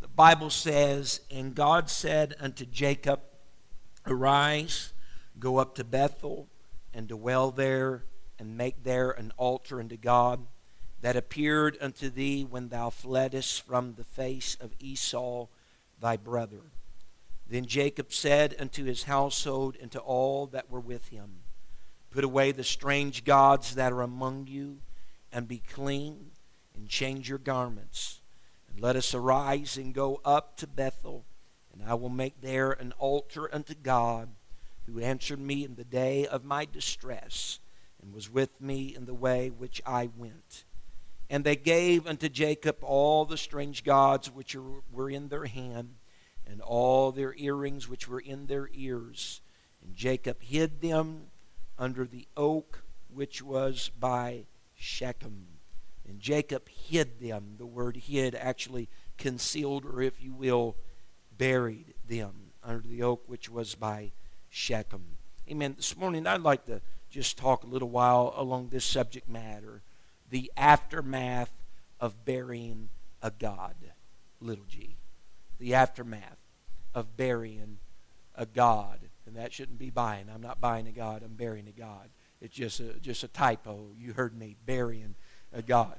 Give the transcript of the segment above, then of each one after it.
The Bible says, And God said unto Jacob, Arise, go up to Bethel, and dwell there, and make there an altar unto God that appeared unto thee when thou fleddest from the face of Esau thy brother. Then Jacob said unto his household and to all that were with him, Put away the strange gods that are among you, and be clean, and change your garments. Let us arise and go up to Bethel, and I will make there an altar unto God, who answered me in the day of my distress, and was with me in the way which I went. And they gave unto Jacob all the strange gods which were in their hand, and all their earrings which were in their ears. And Jacob hid them under the oak which was by Shechem. And Jacob hid them. The word hid actually concealed, or if you will, buried them under the oak which was by Shechem. Amen. This morning I'd like to just talk a little while along this subject matter the aftermath of burying a God, little g. The aftermath of burying a God. And that shouldn't be buying. I'm not buying a God, I'm burying a God. It's just a, just a typo. You heard me, burying a God.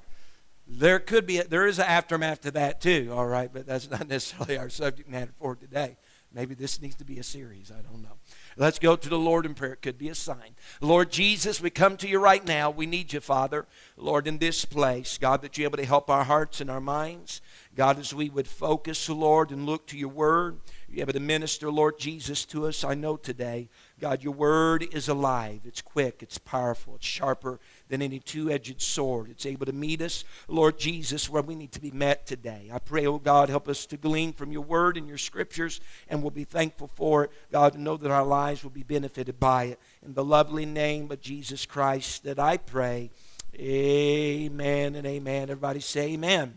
There could be, a, there is an aftermath to that too, all right, but that's not necessarily our subject matter for today. Maybe this needs to be a series. I don't know. Let's go to the Lord in prayer. It could be a sign. Lord Jesus, we come to you right now. We need you, Father. Lord, in this place, God, that you're able to help our hearts and our minds. God, as we would focus, Lord, and look to your word, you're able to minister, Lord Jesus, to us. I know today, God, your word is alive. It's quick, it's powerful, it's sharper than any two edged sword. It's able to meet us, Lord Jesus, where we need to be met today. I pray, oh God, help us to glean from your word and your scriptures, and we'll be thankful for it. God, to know that our lives will be benefited by it. In the lovely name of Jesus Christ that I pray. Amen and amen. Everybody say amen.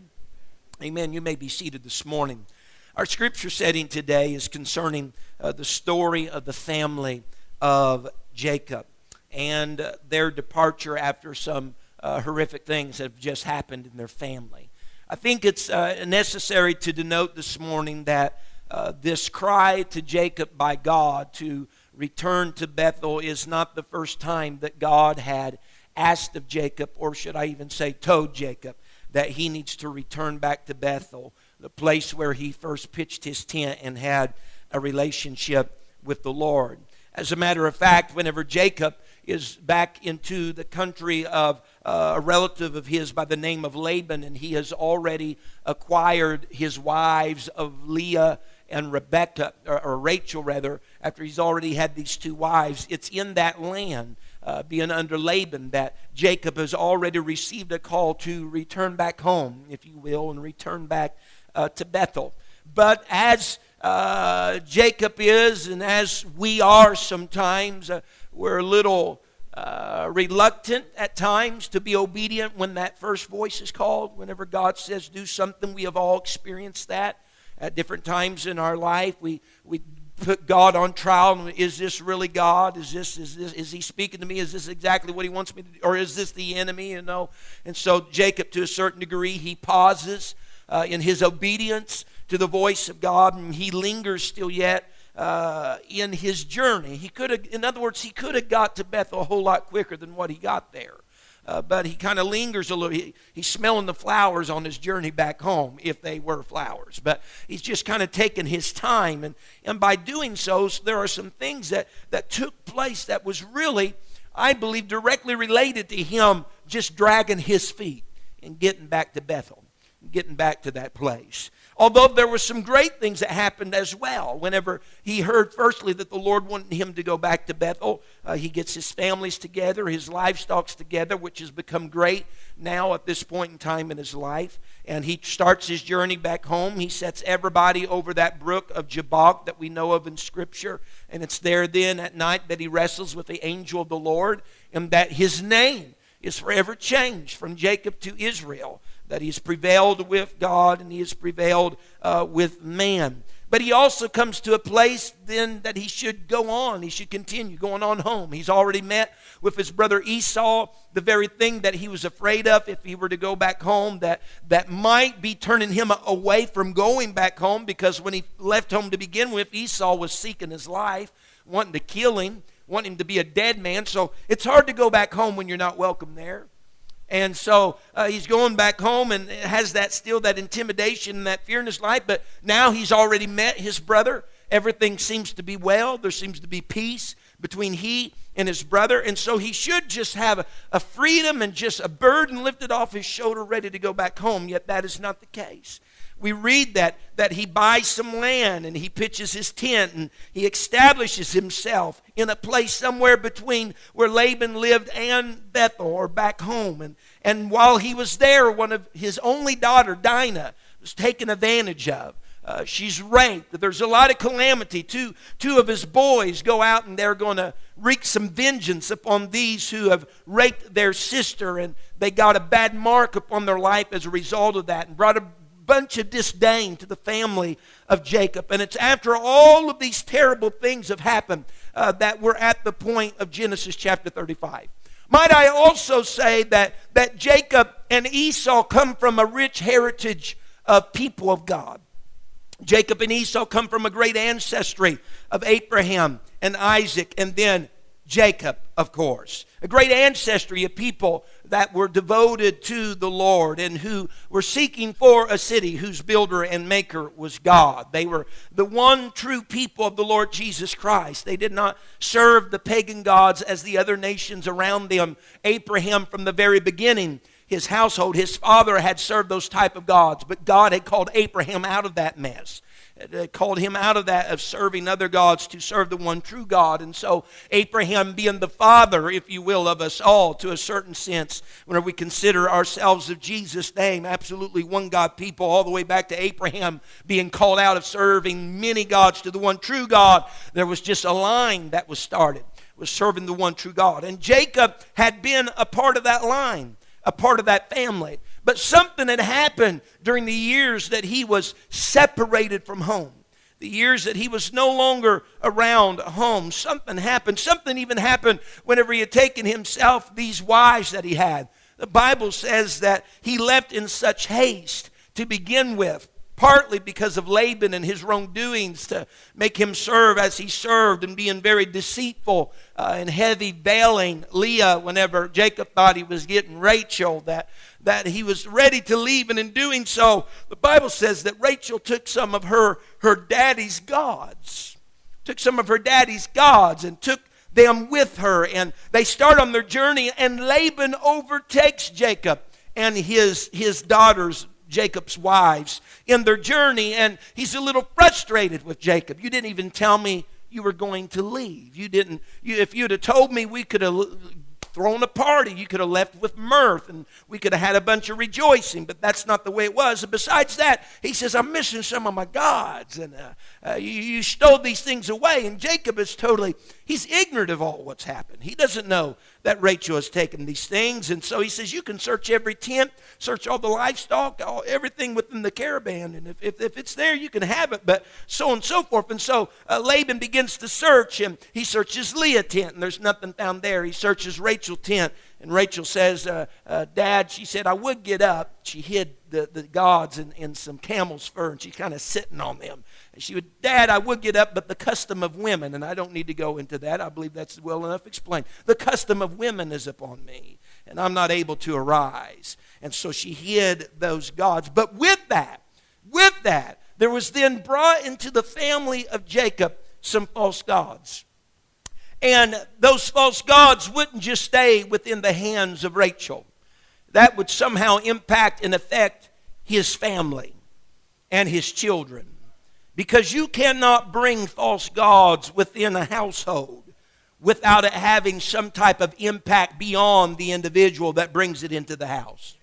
Amen. You may be seated this morning. Our scripture setting today is concerning uh, the story of the family of Jacob and their departure after some uh, horrific things have just happened in their family. I think it's uh, necessary to denote this morning that uh, this cry to Jacob by God to return to Bethel is not the first time that God had asked of Jacob, or should I even say, told Jacob, that he needs to return back to Bethel, the place where he first pitched his tent and had a relationship with the Lord. As a matter of fact, whenever Jacob is back into the country of uh, a relative of his by the name of Laban, and he has already acquired his wives of Leah and Rebecca, or, or Rachel rather, after he's already had these two wives. It's in that land, uh, being under Laban, that Jacob has already received a call to return back home, if you will, and return back uh, to Bethel. But as uh, Jacob is, and as we are sometimes, uh, we're a little uh, reluctant at times to be obedient when that first voice is called. Whenever God says do something, we have all experienced that at different times in our life. We, we put God on trial. Is this really God? Is this is this is He speaking to me? Is this exactly what He wants me to do, or is this the enemy? You know. And so Jacob, to a certain degree, he pauses uh, in his obedience to the voice of God, and he lingers still yet uh, in his journey. He could have, in other words, he could have got to Bethel a whole lot quicker than what he got there. Uh, but he kind of lingers a little. He, he's smelling the flowers on his journey back home, if they were flowers. But he's just kind of taking his time. And, and by doing so, there are some things that, that took place that was really, I believe, directly related to him just dragging his feet and getting back to Bethel, getting back to that place. Although there were some great things that happened as well. Whenever he heard, firstly, that the Lord wanted him to go back to Bethel, uh, he gets his families together, his livestocks together, which has become great now at this point in time in his life. And he starts his journey back home. He sets everybody over that brook of Jabbok that we know of in Scripture. And it's there then at night that he wrestles with the angel of the Lord, and that his name is forever changed from Jacob to Israel that he's prevailed with God and he has prevailed uh, with man. But he also comes to a place then that he should go on. He should continue going on home. He's already met with his brother Esau, the very thing that he was afraid of if he were to go back home, that, that might be turning him away from going back home because when he left home to begin with, Esau was seeking his life, wanting to kill him, wanting him to be a dead man. So it's hard to go back home when you're not welcome there. And so uh, he's going back home and has that still that intimidation, and that fear in his life. But now he's already met his brother. Everything seems to be well. There seems to be peace between he and his brother. And so he should just have a, a freedom and just a burden lifted off his shoulder, ready to go back home. Yet that is not the case we read that, that he buys some land and he pitches his tent and he establishes himself in a place somewhere between where Laban lived and Bethel or back home. And, and while he was there, one of his only daughter, Dinah, was taken advantage of. Uh, she's raped. There's a lot of calamity. Two, two of his boys go out and they're going to wreak some vengeance upon these who have raped their sister, and they got a bad mark upon their life as a result of that and brought a bunch of disdain to the family of Jacob. And it's after all of these terrible things have happened uh, that we're at the point of Genesis chapter 35. Might I also say that, that Jacob and Esau come from a rich heritage of people of God. Jacob and Esau come from a great ancestry of Abraham and Isaac and then Jacob, of course. A great ancestry of people that were devoted to the Lord and who were seeking for a city whose builder and maker was God. They were the one true people of the Lord Jesus Christ. They did not serve the pagan gods as the other nations around them. Abraham, from the very beginning, his household, his father had served those type of gods, but God had called Abraham out of that mess called him out of that of serving other gods to serve the one true God. And so, Abraham being the father, if you will, of us all, to a certain sense, whenever we consider ourselves of Jesus' name, absolutely one God people, all the way back to Abraham being called out of serving many gods to the one true God, there was just a line that was started, was serving the one true God. And Jacob had been a part of that line, a part of that family. But something had happened during the years that he was separated from home. The years that he was no longer around home. Something happened. Something even happened whenever he had taken himself these wives that he had. The Bible says that he left in such haste to begin with partly because of Laban and his wrongdoings to make him serve as he served and being very deceitful uh, and heavy bailing Leah whenever Jacob thought he was getting Rachel, that, that he was ready to leave. And in doing so, the Bible says that Rachel took some of her, her daddy's gods, took some of her daddy's gods and took them with her. And they start on their journey, and Laban overtakes Jacob and his, his daughters Jacob's wives in their journey, and he's a little frustrated with Jacob. You didn't even tell me you were going to leave. You didn't. You, if you'd have told me, we could have thrown a party. You could have left with mirth and we could have had a bunch of rejoicing, but that's not the way it was. And besides that, he says, I'm missing some of my gods, and uh, uh, you, you stole these things away. And Jacob is totally, he's ignorant of all what's happened. He doesn't know that Rachel has taken these things. And so he says, You can search every tent, search all the livestock, all, everything within the caravan. And if, if, if, it's there, you can have it, but so on and so forth. And so uh, Laban begins to search, and he searches Leah tent, and there's nothing found there. He searches Rachel tent, and Rachel says, uh, uh, Dad, she said, I would get up. She hid the, the gods in, in some camel's fur, and she's kind of sitting on them. And she would, Dad, I would get up, but the custom of women, and I don't need to go into that. I believe that's well enough explained. The custom of women is upon me, and I'm not able to arise. And so she hid those gods. But with that, with that, there was then brought into the family of Jacob some false gods. And those false gods wouldn't just stay within the hands of Rachel. That would somehow impact and affect his family. and his children. Because you cannot bring false gods within a household without it having some type of impact beyond the individual that brings it into the house.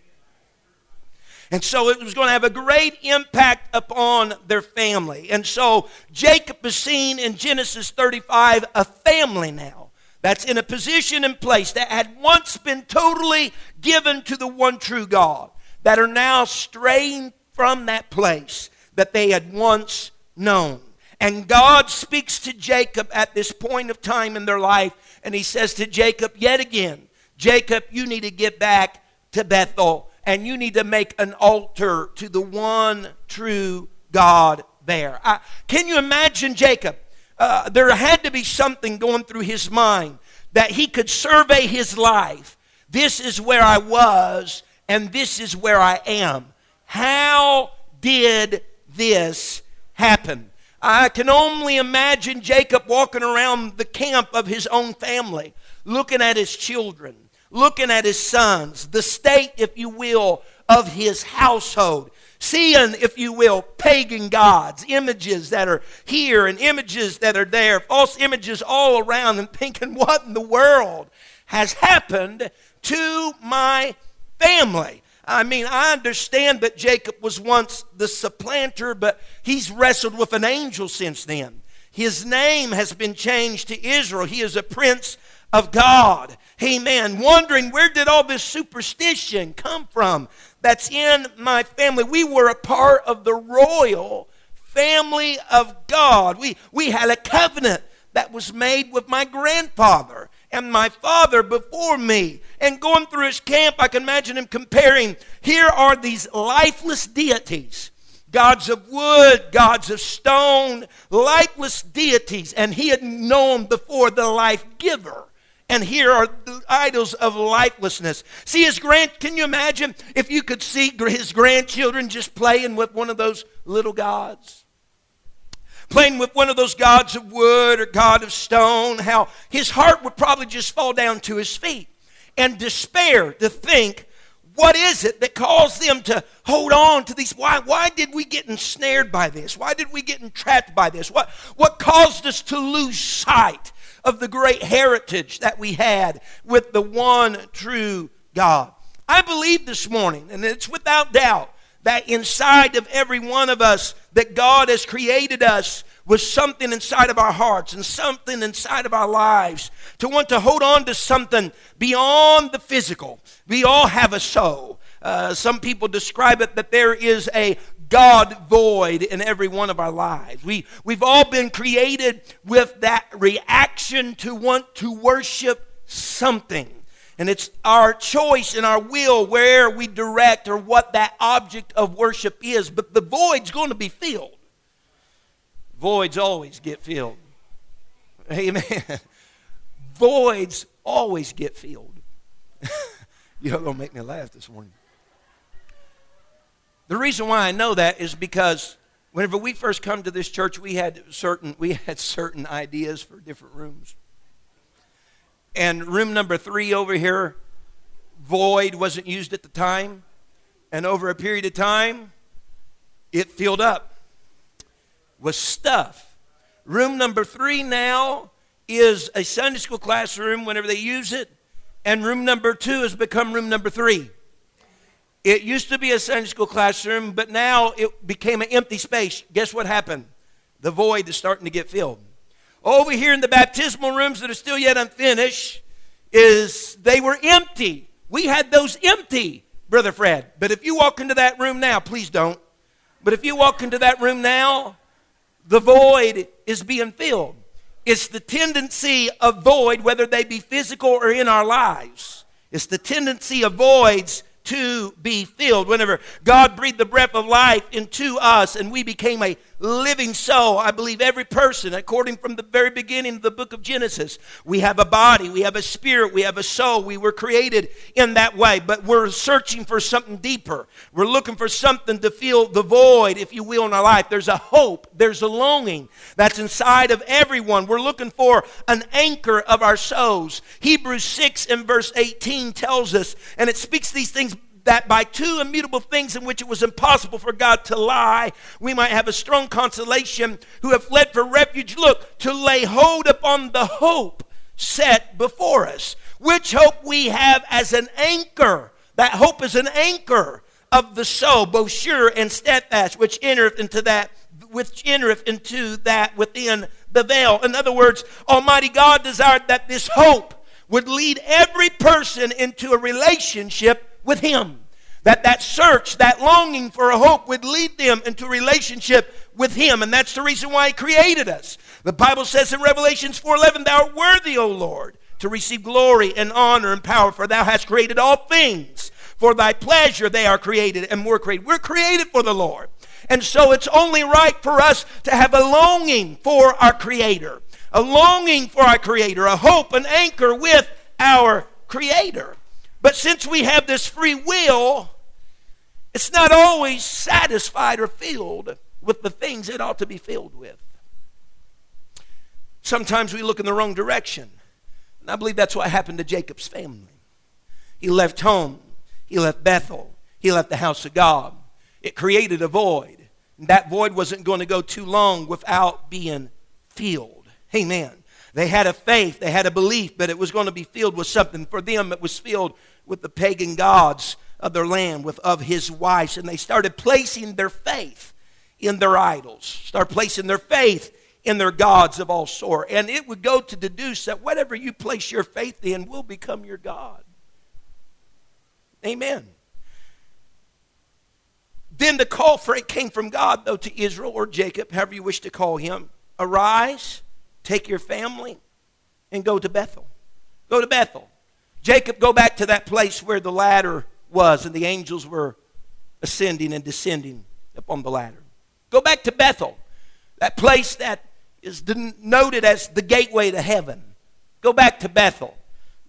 And so it was going to have a great impact upon their family. And so Jacob is seen in Genesis 35 a family now that's in a position and place that had once been totally given to the one true God, that are now straying from that place that they had once known. And God speaks to Jacob at this point of time in their life, and he says to Jacob yet again, Jacob, you need to get back to Bethel, and you need to make an altar to the one true God there. I, can you imagine Jacob? Uh, there had to be something going through his mind that he could survey his life. This is where I was, and this is where I am. How did this happen? I can only imagine Jacob walking around the camp of his own family, looking at his children, looking at his sons, the state, if you will, of his household. Seeing, if you will, pagan gods, images that are here and images that are there, false images all around, and thinking, what in the world has happened to my family? I mean, I understand that Jacob was once the supplanter, but he's wrestled with an angel since then. His name has been changed to Israel. He is a prince of God. Amen. Wondering where did all this superstition come from that's in my family? We were a part of the royal family of God. We, we had a covenant that was made with my grandfather and my father before me. And going through his camp, I can imagine him comparing here are these lifeless deities gods of wood, gods of stone, lifeless deities. And he had known before the life giver. And here are the idols of lifelessness. See his grand, can you imagine if you could see his grandchildren just playing with one of those little gods? Playing with one of those gods of wood or god of stone, how his heart would probably just fall down to his feet and despair to think, what is it that caused them to hold on to these? Why, why did we get ensnared by this? Why did we get entrapped by this? What, what caused us to lose sight of the great heritage that we had with the one true God? I believe this morning, and it's without doubt, that inside of every one of us that God has created us with something inside of our hearts and something inside of our lives to want to hold on to something beyond the physical. We all have a soul. Uh, some people describe it that there is a God void in every one of our lives. We, we've all been created with that reaction to want to worship something. And it's our choice and our will where we direct or what that object of worship is. But the void's going to be filled. Voids always get filled. Amen. Voids always get filled. You're going to make me laugh this morning. The reason why I know that is because whenever we first come to this church, we had certain, we had certain ideas for different rooms. And room number three over here, void, wasn't used at the time. And over a period of time, it filled up with stuff. Room number three now is a Sunday school classroom whenever they use it. And room number two has become room number three. It used to be a Sunday school classroom, but now it became an empty space. Guess what happened? The void is starting to get filled. Over here in the baptismal rooms that are still yet unfinished, is they were empty. We had those empty, Brother Fred. But if you walk into that room now, please don't. But if you walk into that room now, the void is being filled. It's the tendency of void, whether they be physical or in our lives. It's the tendency of voids to be filled. Whenever God breathed the breath of life into us and we became a living soul, I believe every person, according from the very beginning of the book of Genesis, we have a body, we have a spirit, we have a soul. We were created in that way, but we're searching for something deeper. We're looking for something to fill the void, if you will, in our life. There's a hope, there's a longing that's inside of everyone. We're looking for an anchor of our souls. Hebrews 6 and verse 18 tells us, and it speaks these things that by two immutable things in which it was impossible for God to lie, we might have a strong consolation who have fled for refuge. Look, to lay hold upon the hope set before us, which hope we have as an anchor. That hope is an anchor of the soul, both sure and steadfast, which entereth into that, which entereth into that within the veil. In other words, Almighty God desired that this hope would lead every person into a relationship with Him. That that search, that longing for a hope would lead them into relationship with Him. And that's the reason why He created us. The Bible says in Revelations 4.11, Thou art worthy, O Lord, to receive glory and honor and power, for Thou hast created all things. For Thy pleasure they are created and were created. We're created for the Lord. And so it's only right for us to have a longing for our Creator a longing for our Creator, a hope, an anchor with our Creator. But since we have this free will, it's not always satisfied or filled with the things it ought to be filled with. Sometimes we look in the wrong direction. And I believe that's what happened to Jacob's family. He left home, he left Bethel, he left the house of God. It created a void. And that void wasn't going to go too long without being filled. Amen. They had a faith, they had a belief, but it was going to be filled with something. For them, it was filled with the pagan gods of their land, with of his wives, and they started placing their faith in their idols, start placing their faith in their gods of all sort. And it would go to deduce that whatever you place your faith in will become your God. Amen. Then the call for it came from God, though, to Israel or Jacob, however you wish to call him. Arise Take your family and go to Bethel. Go to Bethel. Jacob, go back to that place where the ladder was and the angels were ascending and descending upon the ladder. Go back to Bethel, that place that is noted as the gateway to heaven. Go back to Bethel,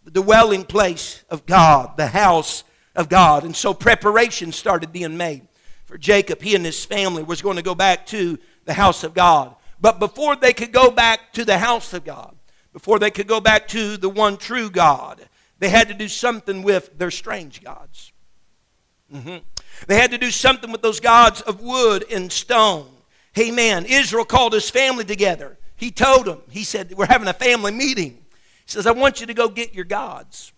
the dwelling place of God, the house of God. And so preparation started being made for Jacob. He and his family was going to go back to the house of God. But before they could go back to the house of God, before they could go back to the one true God, they had to do something with their strange gods. Mm-hmm. They had to do something with those gods of wood and stone. Hey, man, Israel called his family together. He told them, he said, We're having a family meeting. He says, I want you to go get your gods.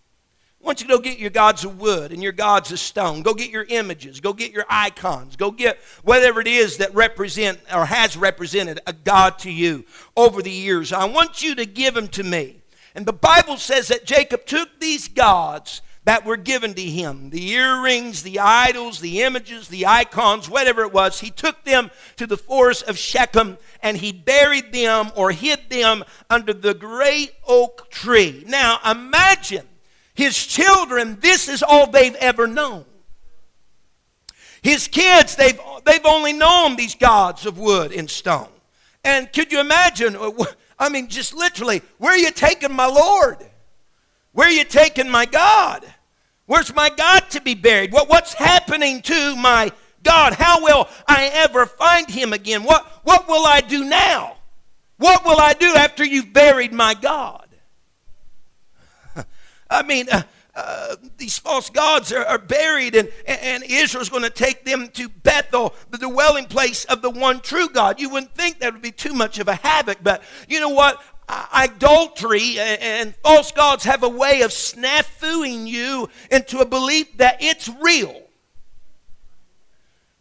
I want you to go get your gods of wood and your gods of stone. Go get your images. Go get your icons. Go get whatever it is that represent or has represented a God to you over the years. I want you to give them to me. And the Bible says that Jacob took these gods that were given to him the earrings, the idols, the images, the icons, whatever it was. He took them to the forest of Shechem and he buried them or hid them under the great oak tree. Now imagine his children, this is all they've ever known. His kids, they've, they've only known these gods of wood and stone. And could you imagine? Uh, I mean, just literally, where are you taking my Lord? Where are you taking my God? Where's my God to be buried? What, what's happening to my God? How will I ever find him again? What, what will I do now? What will I do after you've buried my God? I mean, uh, uh, these false gods are, are buried, and, and Israel's going to take them to Bethel, the dwelling place of the one true God. You wouldn't think that would be too much of a havoc, but you know what? Idolatry and false gods have a way of snafuing you into a belief that it's real.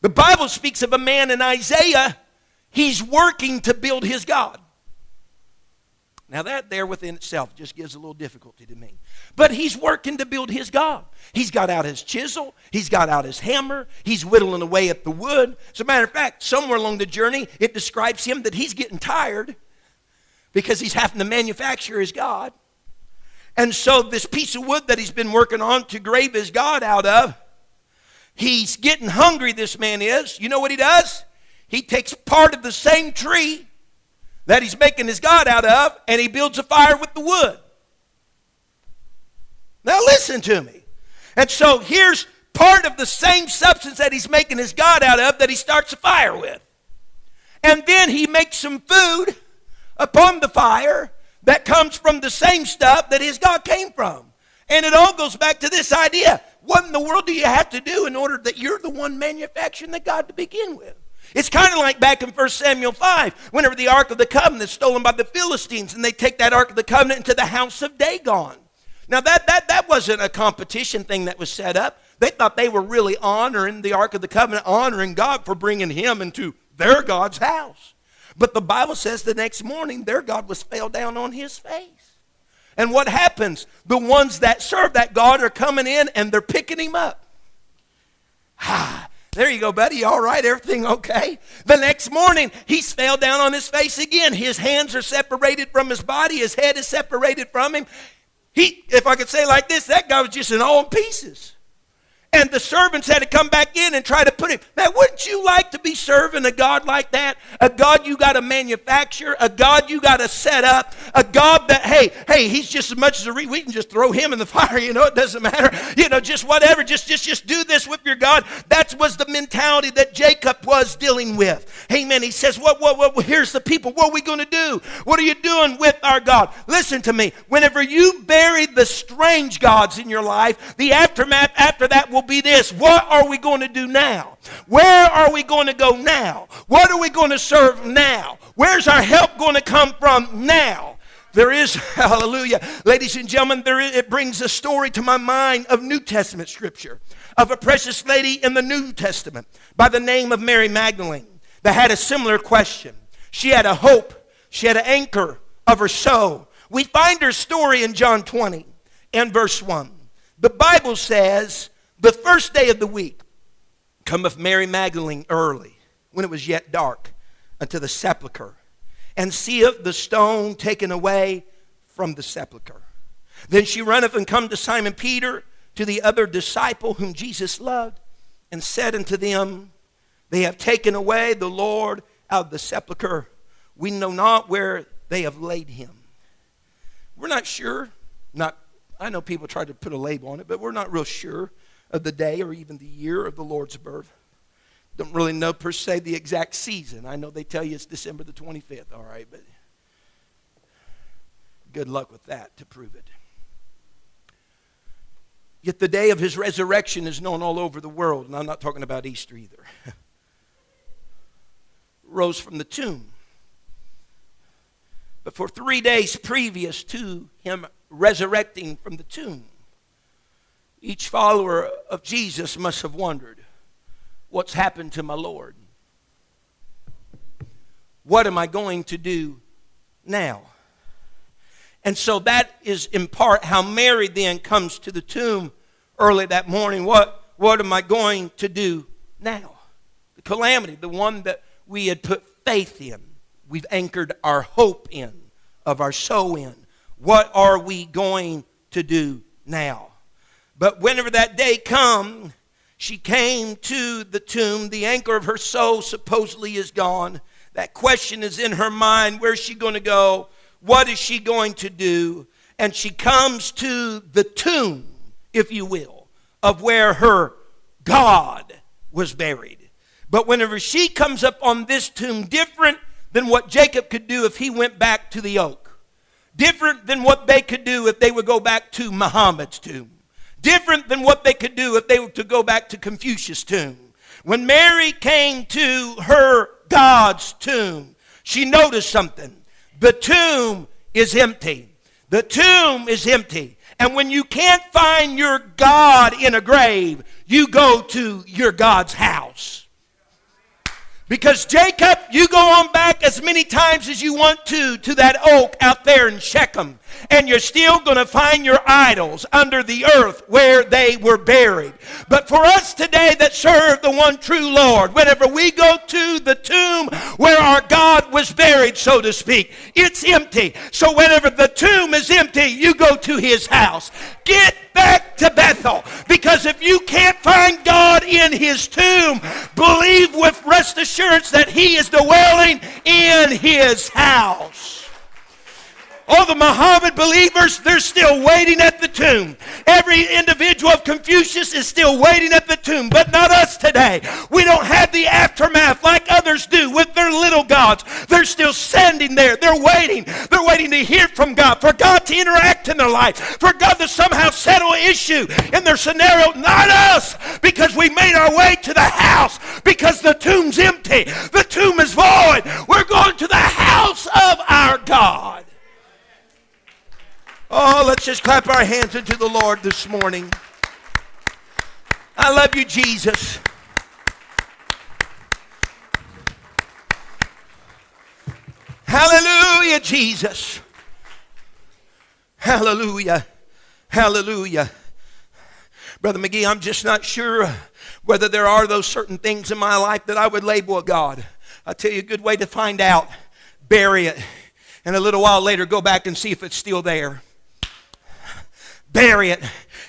The Bible speaks of a man in Isaiah, he's working to build his God. Now, that there within itself just gives a little difficulty to me. But he's working to build his God. He's got out his chisel, he's got out his hammer, he's whittling away at the wood. As a matter of fact, somewhere along the journey, it describes him that he's getting tired because he's having to manufacture his God. And so, this piece of wood that he's been working on to grave his God out of, he's getting hungry, this man is. You know what he does? He takes part of the same tree that he's making his God out of, and he builds a fire with the wood. Now, listen to me. And so here's part of the same substance that he's making his God out of that he starts a fire with. And then he makes some food upon the fire that comes from the same stuff that his God came from. And it all goes back to this idea. What in the world do you have to do in order that you're the one manufacturing the God to begin with? It's kind of like back in 1 Samuel 5, whenever the Ark of the Covenant is stolen by the Philistines and they take that Ark of the Covenant into the house of Dagon. Now, that, that, that wasn't a competition thing that was set up. They thought they were really honoring the Ark of the Covenant, honoring God for bringing him into their God's house. But the Bible says the next morning their God was fell down on his face. And what happens? The ones that serve that God are coming in and they're picking him up. Ah, there you go, buddy. All right, everything okay? The next morning, he's fell down on his face again. His hands are separated from his body, his head is separated from him. He, if I could say like this, that guy was just in all pieces. And the servants had to come back in and try to put him. Man, wouldn't you like to be serving a God like that? A God you got to manufacture, a God you got to set up, a God that, hey, hey, he's just as much as a re- we can just throw him in the fire. You know, it doesn't matter. You know, just whatever. Just, just, just do this with your God. That was the mentality that Jacob was dealing with. Amen. He says, what, what, what? Here's the people. What are we going to do? What are you doing with our God? Listen to me. Whenever you bury the strange gods in your life, the aftermath after that will will be this What are we going to do now? Where are we going to go now? What are we going to serve now? Where's our help going to come from now? There is, hallelujah, ladies and gentlemen, there is, it brings a story to my mind of New Testament scripture of a precious lady in the New Testament by the name of Mary Magdalene that had a similar question. She had a hope, she had an anchor of her soul. We find her story in John 20 and verse 1. The Bible says the first day of the week cometh Mary Magdalene early, when it was yet dark, unto the sepulchre, and seeth the stone taken away from the sepulchre. Then she runneth and come to Simon Peter, to the other disciple whom Jesus loved, and said unto them, They have taken away the Lord out of the sepulchre. We know not where they have laid him. We're not sure. Not, I know people try to put a label on it, but we're not real sure of the day or even the year of the Lord's birth. Don't really know per se the exact season. I know they tell you it's December the 25th, all right, but good luck with that to prove it. Yet the day of his resurrection is known all over the world, and I'm not talking about Easter either. Rose from the tomb. But for three days previous to him resurrecting from the tomb, each follower of Jesus must have wondered what's happened to my Lord? What am I going to do now? And so that is in part how Mary then comes to the tomb early that morning. What, what am I going to do now? The calamity, the one that we had put faith in, we've anchored our hope in, of our soul in. What are we going to do now? But whenever that day come, she came to the tomb. The anchor of her soul supposedly is gone. That question is in her mind. Where's she going to go? What is she going to do? And she comes to the tomb, if you will, of where her God was buried. But whenever she comes up on this tomb, different than what Jacob could do if he went back to the oak, different than what they could do if they would go back to Muhammad's tomb different than what they could do if they were to go back to Confucius' tomb. When Mary came to her God's tomb, she noticed something. The tomb is empty. The tomb is empty. And when you can't find your God in a grave, you go to your God's house. Because Jacob, you go on back as many times as you want to to that oak out there in Shechem and you're still going to find your idols under the earth where they were buried. But for us today that serve the one true Lord, whenever we go to the tomb where our God was buried, so to speak, it's empty. So whenever the tomb is empty, you go to his house. Get back to Bethel. Because if you can't find God in his tomb, believe with rest assurance that he is dwelling in his house. All the Muhammad believers, they're still waiting at the tomb. Every individual of Confucius is still waiting at the tomb, but not us today. We don't have the aftermath like others do with their little gods. They're still standing there. They're waiting. They're waiting to hear from God, for God to interact in their life, for God to somehow settle an issue in their scenario. Not us, because we made our way to the house, because the tomb's empty. The tomb is void. We're going to the house of our God. Oh, let's just clap our hands into the Lord this morning. I love you, Jesus. Hallelujah, Jesus. Hallelujah. Hallelujah. Brother McGee, I'm just not sure whether there are those certain things in my life that I would label a God. I'll tell you a good way to find out. Bury it. And a little while later, go back and see if it's still there. Bury it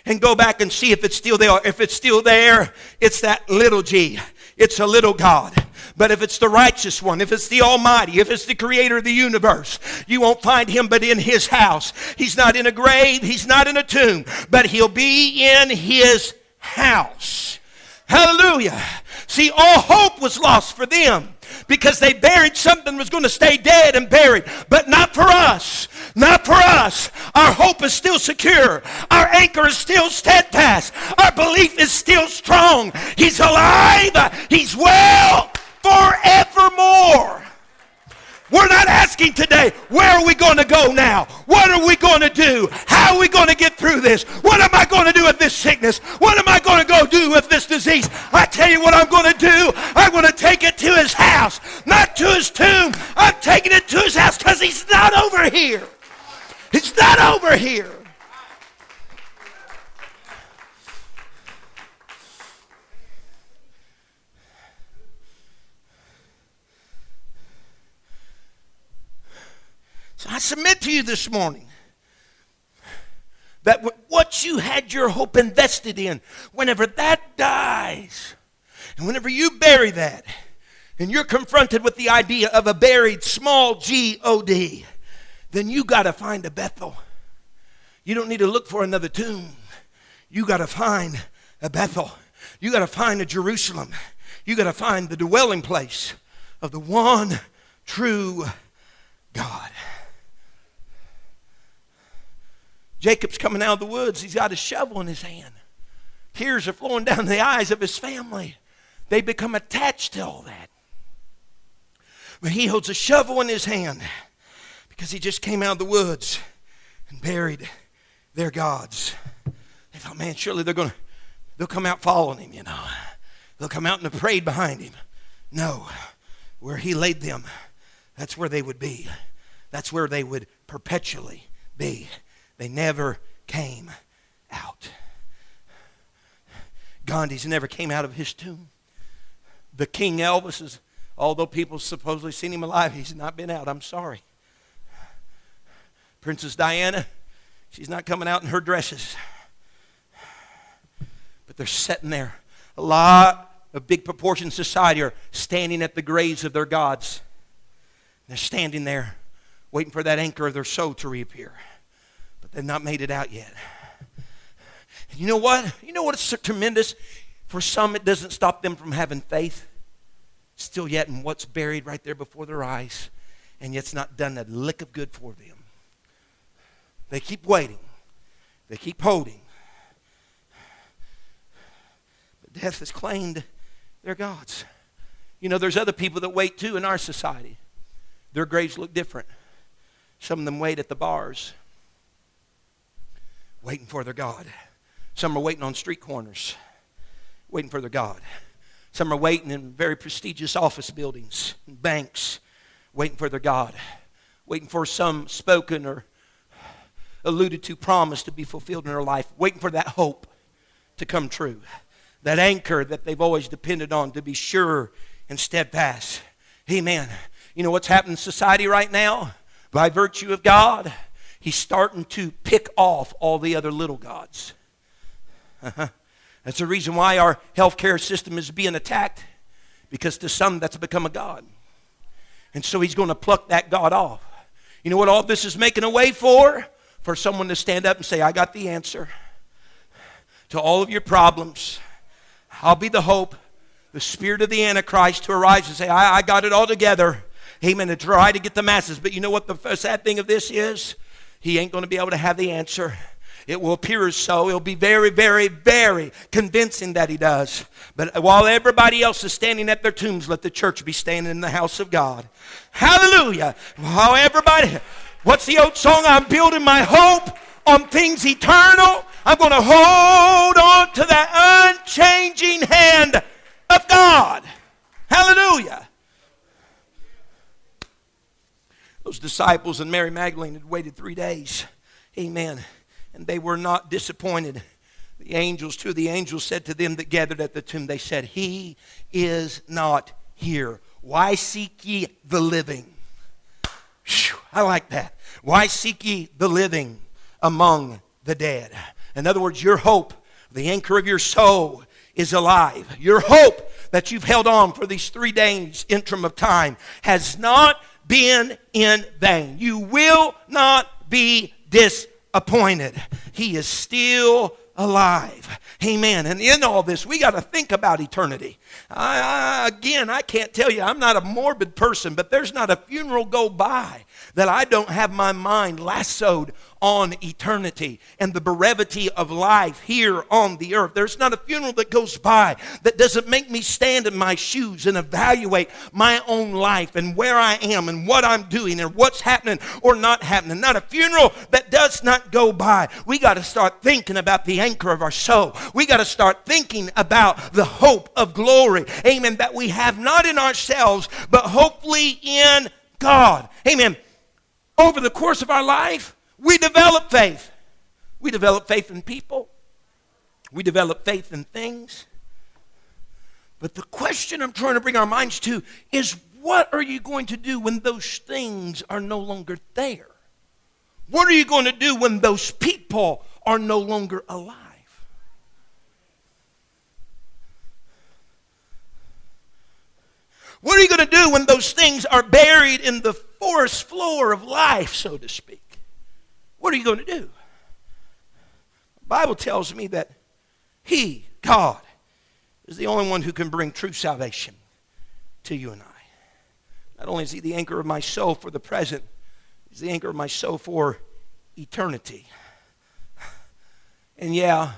and go back and see if it's still there. If it's still there, it's that little g. It's a little God. But if it's the righteous one, if it's the Almighty, if it's the creator of the universe, you won't find him but in his house. He's not in a grave, he's not in a tomb, but he'll be in his house. Hallelujah. See, all hope was lost for them because they buried something was going to stay dead and buried, but not for us. Not for us. Our hope is still secure. Our anchor is still steadfast. Our belief is still strong. He's alive. He's well forevermore. We're not asking today, where are we going to go now? What are we going to do? How are we going to get through this? What am I going to do with this sickness? What am I going to go do with this disease? I tell you what I'm going to do. I'm going to take it to his house, not to his tomb. I'm taking it to his house because he's not over here. He's not over here. So I submit to you this morning that what you had your hope invested in, whenever that dies, and whenever you bury that, and you're confronted with the idea of a buried small G O D, then you got to find a Bethel. You don't need to look for another tomb. You got to find a Bethel. You got to find a Jerusalem. You got to find the dwelling place of the one true God. Jacob's coming out of the woods. He's got a shovel in his hand. Tears are flowing down the eyes of his family. They become attached to all that. But he holds a shovel in his hand because he just came out of the woods and buried their gods. They thought, man, surely they're going to, they'll come out following him, you know. They'll come out and prayed behind him. No, where he laid them, that's where they would be. That's where they would perpetually be. They never came out. Gandhi's never came out of his tomb. The King Elvis is, although people supposedly seen him alive, he's not been out. I'm sorry. Princess Diana, she's not coming out in her dresses. But they're sitting there. A lot of big proportion society are standing at the graves of their gods. They're standing there waiting for that anchor of their soul to reappear. They've not made it out yet. You know what? You know what? It's tremendous. For some, it doesn't stop them from having faith. Still yet in what's buried right there before their eyes. And yet it's not done a lick of good for them. They keep waiting. They keep holding. But death has claimed their gods. You know, there's other people that wait too in our society. Their graves look different. Some of them wait at the bars waiting for their God. Some are waiting on street corners, waiting for their God. Some are waiting in very prestigious office buildings and banks, waiting for their God, waiting for some spoken or alluded to promise to be fulfilled in their life, waiting for that hope to come true, that anchor that they've always depended on to be sure and steadfast. Amen. You know what's happening in society right now? By virtue of God, he's starting to pick off all the other little gods. Uh-huh. That's the reason why our healthcare system is being attacked, because to some that's become a god. And so he's going to pluck that God off. You know what all this is making a way for? For someone to stand up and say, I got the answer to all of your problems. I'll be the hope, the spirit of the Antichrist to arise and say, I, I got it all together. Amen. To try to get the masses. But you know what the sad thing of this is? He ain't going to be able to have the answer. It will appear as so. It'll be very, very, very convincing that he does. But while everybody else is standing at their tombs, let the church be standing in the house of God. Hallelujah. While everybody, what's the old song? I'm building my hope on things eternal. I'm going to hold on to that unchanging hand of God. Hallelujah. Those disciples and Mary Magdalene had waited three days. Amen and they were not disappointed. The angels, two of the angels said to them that gathered at the tomb, they said, He is not here. Why seek ye the living? Whew, I like that. Why seek ye the living among the dead? In other words, your hope, the anchor of your soul, is alive. Your hope that you've held on for these three days interim of time has not been in vain. You will not be disappointed. He is still alive. Amen. And in all this, we got to think about eternity. I, I, again, I can't tell you, I'm not a morbid person, but there's not a funeral go by that I don't have my mind lassoed on eternity and the brevity of life here on the earth. There's not a funeral that goes by that doesn't make me stand in my shoes and evaluate my own life and where I am and what I'm doing and what's happening or not happening. Not a funeral that does not go by. We got to start thinking about the anchor of our soul. We got to start thinking about the hope of glory. Amen. That we have not in ourselves, but hopefully in God. Amen. Over the course of our life, we develop faith. We develop faith in people, we develop faith in things. But the question I'm trying to bring our minds to is what are you going to do when those things are no longer there? What are you going to do when those people are no longer alive? What are you going to do when those things are buried in the forest floor of life, so to speak? What are you going to do? The Bible tells me that He, God, is the only one who can bring true salvation to you and I. Not only is He the anchor of my soul for the present, He's the anchor of my soul for eternity. And yeah,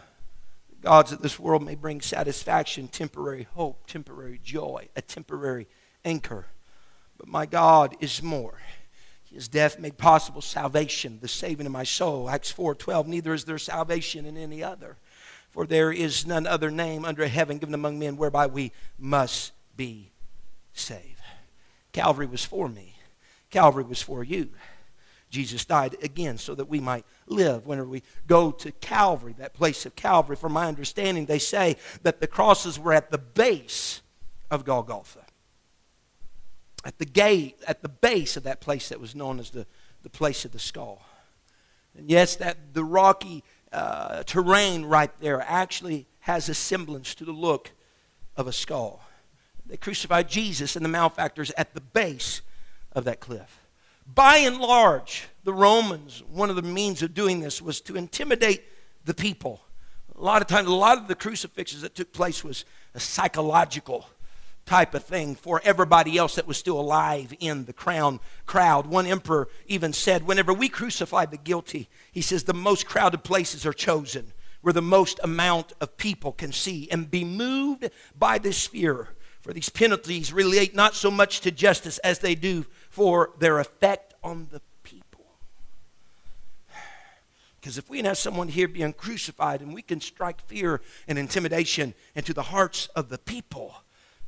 gods of this world may bring satisfaction, temporary hope, temporary joy, a temporary anchor. But my God is more. His death made possible salvation, the saving of my soul. Acts 4:12. Neither is there salvation in any other, for there is none other name under heaven given among men whereby we must be saved. Calvary was for me. Calvary was for you. Jesus died again so that we might live. Whenever we go to Calvary, that place of Calvary, from my understanding, they say that the crosses were at the base of Golgotha at the gate, at the base of that place that was known as the, the place of the skull. And yes, that the rocky uh, terrain right there actually has a semblance to the look of a skull. They crucified Jesus and the malefactors at the base of that cliff. By and large, the Romans, one of the means of doing this was to intimidate the people. A lot of times, a lot of the crucifixions that took place was a psychological type of thing for everybody else that was still alive in the crown crowd. One emperor even said, whenever we crucify the guilty, he says the most crowded places are chosen where the most amount of people can see and be moved by this fear. For these penalties relate not so much to justice as they do for their effect on the people. Because if we have someone here being crucified and we can strike fear and intimidation into the hearts of the people,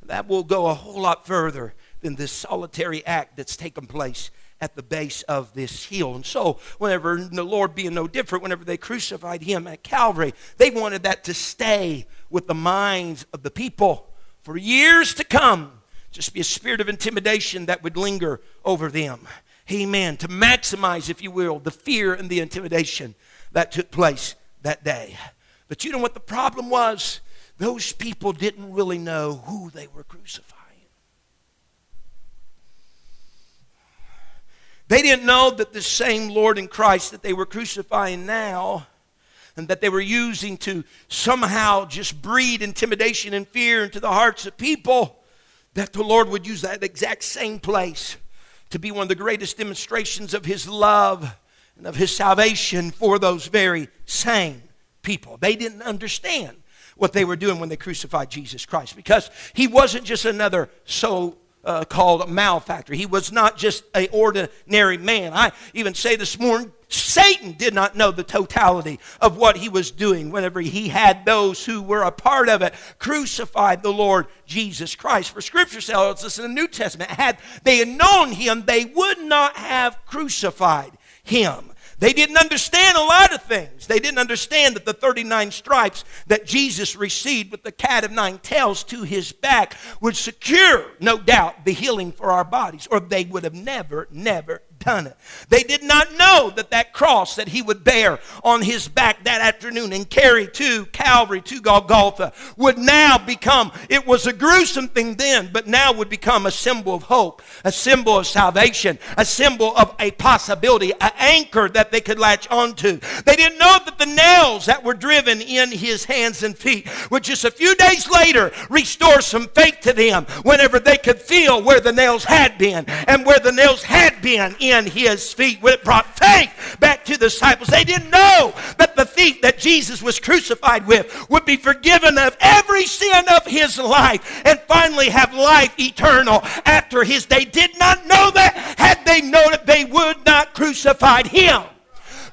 that will go a whole lot further than this solitary act that's taken place at the base of this hill. And so, whenever the Lord being no different, whenever they crucified him at Calvary, they wanted that to stay with the minds of the people for years to come. Just be a spirit of intimidation that would linger over them. Amen. To maximize, if you will, the fear and the intimidation that took place that day. But you know what the problem was? Those people didn't really know who they were crucifying. They didn't know that the same Lord in Christ that they were crucifying now and that they were using to somehow just breed intimidation and fear into the hearts of people, that the Lord would use that exact same place to be one of the greatest demonstrations of His love and of His salvation for those very same people. They didn't understand what they were doing when they crucified Jesus Christ because He wasn't just another so uh, called malefactor. He was not just an ordinary man. I even say this morning, Satan did not know the totality of what he was doing whenever he had those who were a part of it crucified the Lord Jesus Christ. For scripture tells us in the New Testament, had they known him, they would not have crucified him. They didn't understand a lot of things. They didn't understand that the 39 stripes that Jesus received with the cat of nine tails to his back would secure, no doubt, the healing for our bodies, or they would have never, never done it. They did not know that that cross that he would bear on his back that afternoon and carry to Calvary, to Golgotha, would now become, it was a gruesome thing then, but now would become a symbol of hope, a symbol of salvation, a symbol of a possibility, an anchor that they could latch onto. They didn't know that the nails that were driven in his hands and feet would just a few days later restore some faith to them whenever they could feel where the nails had been and where the nails had been in his feet. It brought faith back to the disciples. They didn't know that the thief that Jesus was crucified with would be forgiven of every sin of his life and finally have life eternal after his day. Did not know that. Had they known it, they would not crucified him.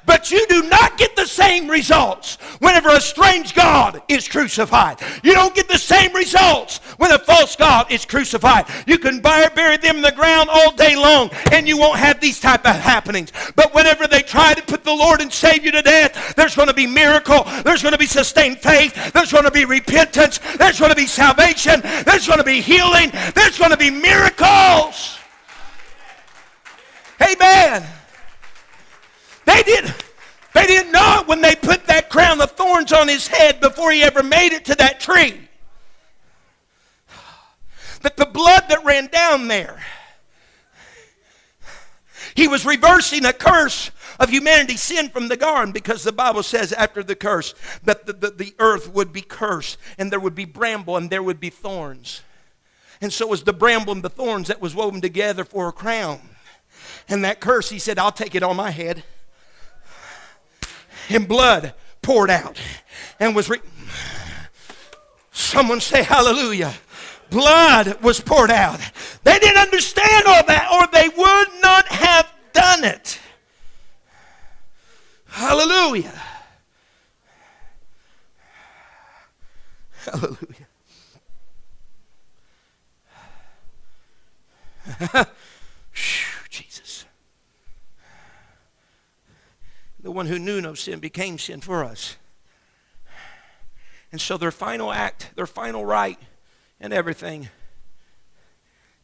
But you do not get the same results whenever a strange God is crucified. You don't get the same results when a false God is crucified. You can bury them in the ground all day long and you won't have these type of happenings. But whenever they try to put the Lord and Savior to death, there's going to be miracle. There's going to be sustained faith. There's going to be repentance. There's going to be salvation. There's going to be healing. There's going to be miracles. Amen. They didn't. They didn't know it when they put that crown of thorns on his head before he ever made it to that tree. That the blood that ran down there, he was reversing a curse of humanity's sin from the garden because the Bible says after the curse that the, the, the, earth would be cursed and there would be bramble and there would be thorns. And so was the bramble and the thorns that was woven together for a crown. And that curse, he said, I'll take it on my head and blood poured out and was. Re- Someone say hallelujah. Blood was poured out. They didn't understand all that, or they would not have done it. Hallelujah. Hallelujah. the one who knew no sin became sin for us. And so their final act, their final right, and everything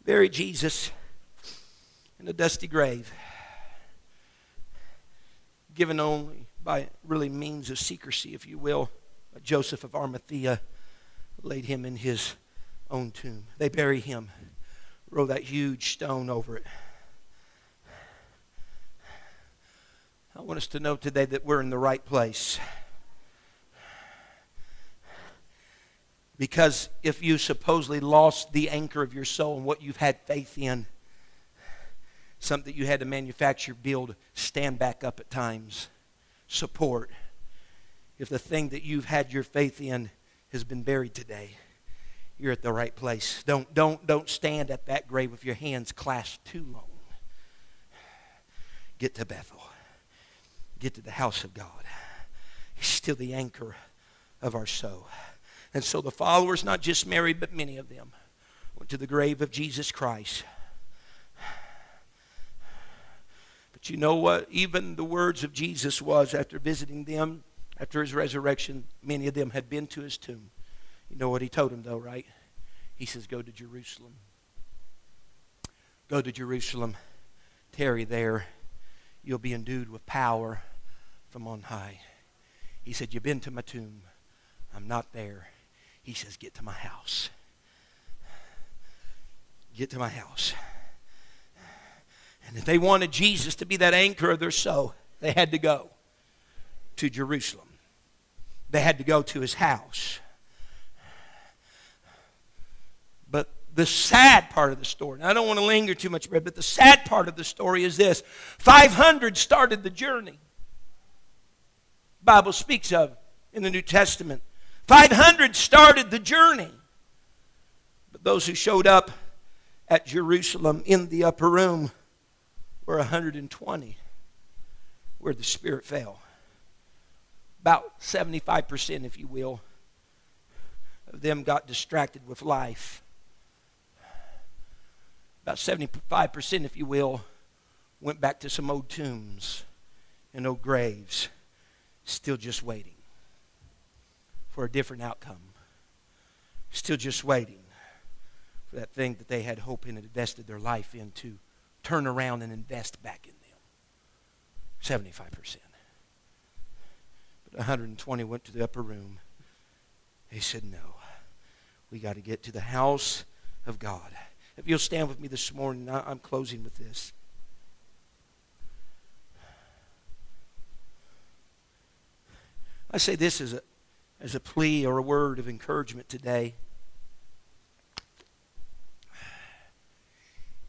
buried Jesus in a dusty grave, given only by really means of secrecy, if you will. Joseph of Arimathea laid him in his own tomb. They bury him, roll that huge stone over it. I want us to know today that we're in the right place. Because if you supposedly lost the anchor of your soul and what you've had faith in, something that you had to manufacture, build, stand back up at times, support. If the thing that you've had your faith in has been buried today, you're at the right place. Don't, don't, don't stand at that grave with your hands clasped too long. Get to Bethel get to the house of God. He's still the anchor of our soul. And so the followers, not just Mary, but many of them, went to the grave of Jesus Christ. But you know what? Even the words of Jesus was after visiting them, after his resurrection, many of them had been to his tomb. You know what he told them, though, right? He says, Go to Jerusalem. Go to Jerusalem. Tarry there. You'll be endued with power from on high. He said, You've been to my tomb. I'm not there. He says, Get to my house. Get to my house. And if they wanted Jesus to be that anchor of their soul, they had to go to Jerusalem. They had to go to his house. But the sad part of the story, I don't want to linger too much, but the sad part of the story is this 500 started the journey. Bible speaks of in the New Testament. 500 started the journey. But those who showed up at Jerusalem in the upper room were 120 where the Spirit fell. About 75%, if you will, of them got distracted with life. About 75%, if you will, went back to some old tombs and old graves, still just waiting for a different outcome. Still just waiting for that thing that they had hope in and invested their life in to turn around and invest back in them. 75%. But 120 went to the upper room. They said, No, we got to get to the house of God. If you'll stand with me this morning, I'm closing with this. I say this as a, as a plea or a word of encouragement today.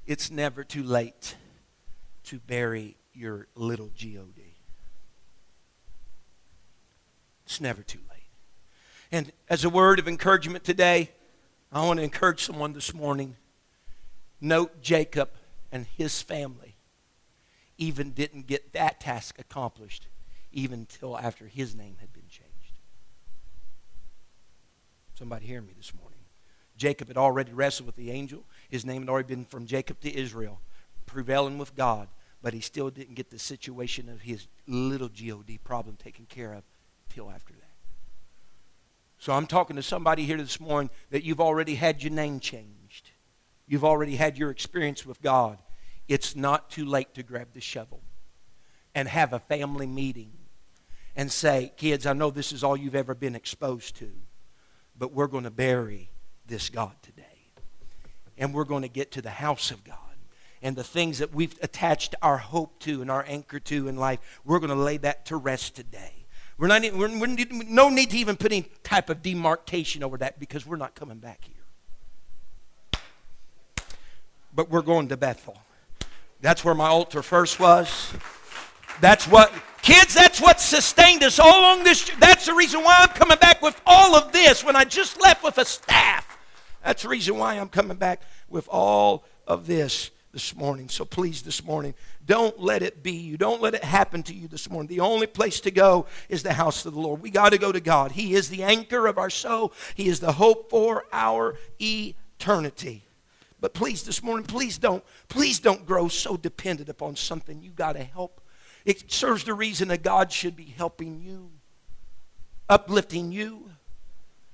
It's never too late to bury your little God. It's never too late. And as a word of encouragement today, I want to encourage someone this morning. Note Jacob and his family even didn't get that task accomplished even till after his name had been changed. Somebody hear me this morning. Jacob had already wrestled with the angel. His name had already been from Jacob to Israel, prevailing with God, but he still didn't get the situation of his little God problem taken care of till after that. So I'm talking to somebody here this morning that you've already had your name changed. You've already had your experience with God. It's not too late to grab the shovel and have a family meeting and say, kids, I know this is all you've ever been exposed to, but we're going to bury this God today. And we're going to get to the house of God. And the things that we've attached our hope to and our anchor to in life, we're going to lay that to rest today. We're not, we're, we're, no need to even put any type of demarcation over that because we're not coming back here. But we're going to Bethel. That's where my altar first was. That's what, kids, that's what sustained us all along this. That's the reason why I'm coming back with all of this when I just left with a staff. That's the reason why I'm coming back with all of this this morning. So please, this morning, don't let it be you. Don't let it happen to you this morning. The only place to go is the house of the Lord. We got to go to God. He is the anchor of our soul, He is the hope for our eternity. But please, this morning, please don't, please don't grow so dependent upon something you got to help. It serves the reason that God should be helping you, uplifting you.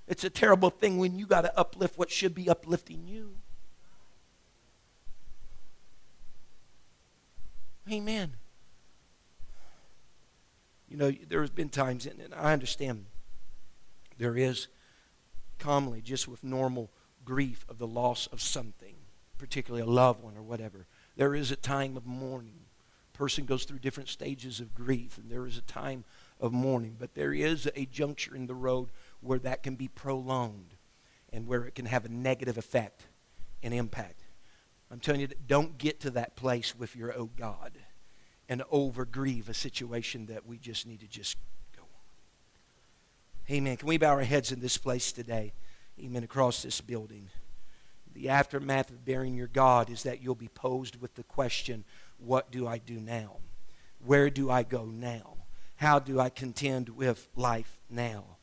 It's a terrible thing when you got to uplift what should be uplifting you. Amen. You know, there has been times, and I understand there is commonly just with normal grief of the loss of something, particularly a loved one or whatever. There is a time of mourning. Person goes through different stages of grief, and there is a time of mourning. But there is a juncture in the road where that can be prolonged and where it can have a negative effect and impact. I'm telling you, don't get to that place with your oh God and over grieve a situation that we just need to just go on. Amen. Can we bow our heads in this place today? Amen. Across this building. The aftermath of bearing your God is that you'll be posed with the question, What do I do now? Where do I go now? How do I contend with life now?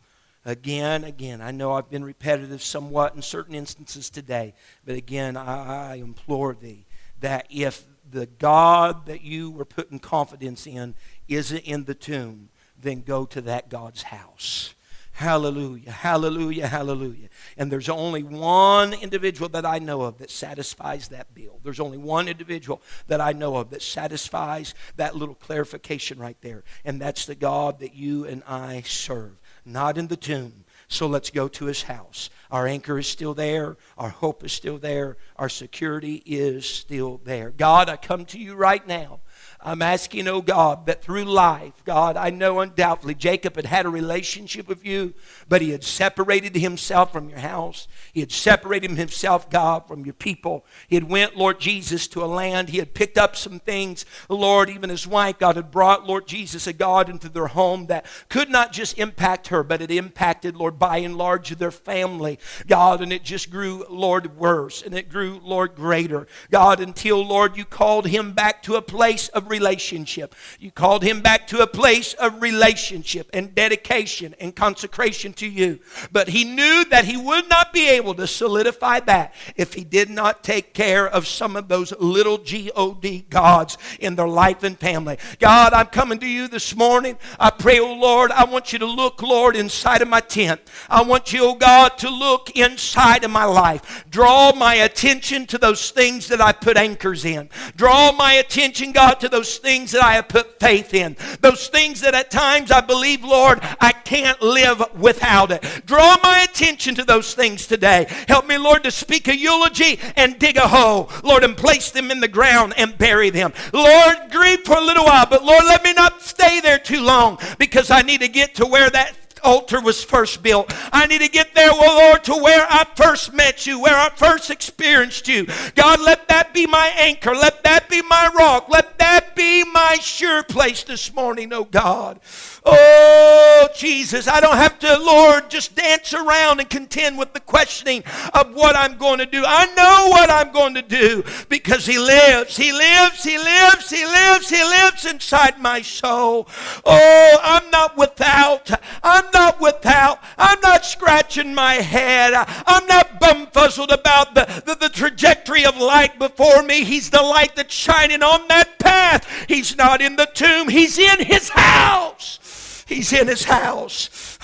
again, again. I know I've been repetitive somewhat in certain instances today, but again, I, I implore thee that if the God that you were putting confidence in isn't in the tomb, then go to that God's house. Hallelujah, hallelujah, hallelujah. And there's only one individual that I know of that satisfies that bill. There's only one individual that I know of that satisfies that little clarification right there. And that's the God that you and I serve not in the tomb, So let's go to his house. Our anchor is still there. Our hope is still there. Our security is still there. God, I come to you right now. I'm asking, oh God, that through life, God, I know undoubtedly Jacob had had a relationship with you, but he had separated himself from your house. He had separated himself, God, from your people. He had went, Lord Jesus, to a land. He had picked up some things, Lord, even his wife, God, had brought, Lord Jesus, a God into their home that could not just impact her, but it impacted, Lord, by and large their family, God, and it just grew, Lord, worse, and it grew, Lord, greater, God, until, Lord, you called him back to a place of relationship. You called him back to a place of relationship and dedication and consecration to you. But he knew that he would not be able to solidify that if he did not take care of some of those little G-O-D gods in their life and family. God, I'm coming to you this morning. I pray, oh Lord, I want you to look, Lord, inside of my tent. I want you, oh God, to look inside of my life. Draw my attention to those things that I put anchors in. Draw my attention, God, to those things that I have put faith in. Those things that at times I believe, Lord, I can't live without it. Draw my attention to those things today. Help me, Lord, to speak a eulogy and dig a hole, Lord, and place them in the ground and bury them. Lord, grieve for a little while, but Lord, let me not stay there too long because I need to get to where that altar was first built. I need to get there, oh Lord, to where I first met you, where I first experienced you. God, let that be my anchor. Let that be my rock. Let that be my sure place this morning, oh God. Oh, Jesus, I don't have to, Lord, just dance around and contend with the questioning of what I'm going to do. I know what I'm going to do because He lives. He lives, He lives, He lives, He lives inside my soul. Oh, I'm not without. I'm not without. I'm not scratching my head. I'm not bumfuzzled about the, the, the trajectory of light before me. He's the light that's shining on that path. He's not in the tomb, He's in His house. He's in his house.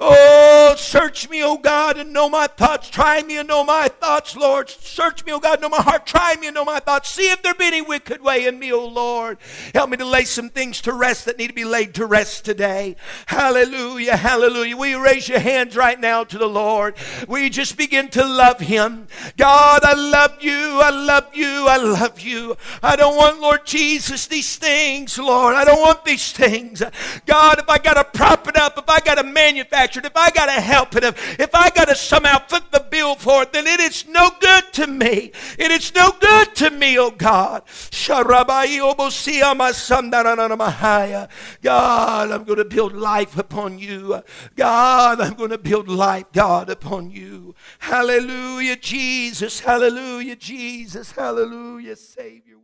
Oh, search me, O God, and know my thoughts. Try me and know my thoughts, Lord. Search me, O God, know my heart. Try me and know my thoughts. See if there be any wicked way in me, O Lord. Help me to lay some things to rest that need to be laid to rest today. Hallelujah, hallelujah. Will you raise your hands right now to the Lord? Will you just begin to love Him? God, I love you. I love you. I love you. I don't want, Lord Jesus, these things, Lord. I don't want these things. God, if I got to prop it up, if I got to manufacture it, if I got to help it, if, if I got to somehow foot the bill for it, then it is no good to me. It is no good to me, oh God. God, I'm going to build life upon you. God, I'm going to build life, God, upon you. Hallelujah, Jesus. Hallelujah, Jesus. Hallelujah, Savior.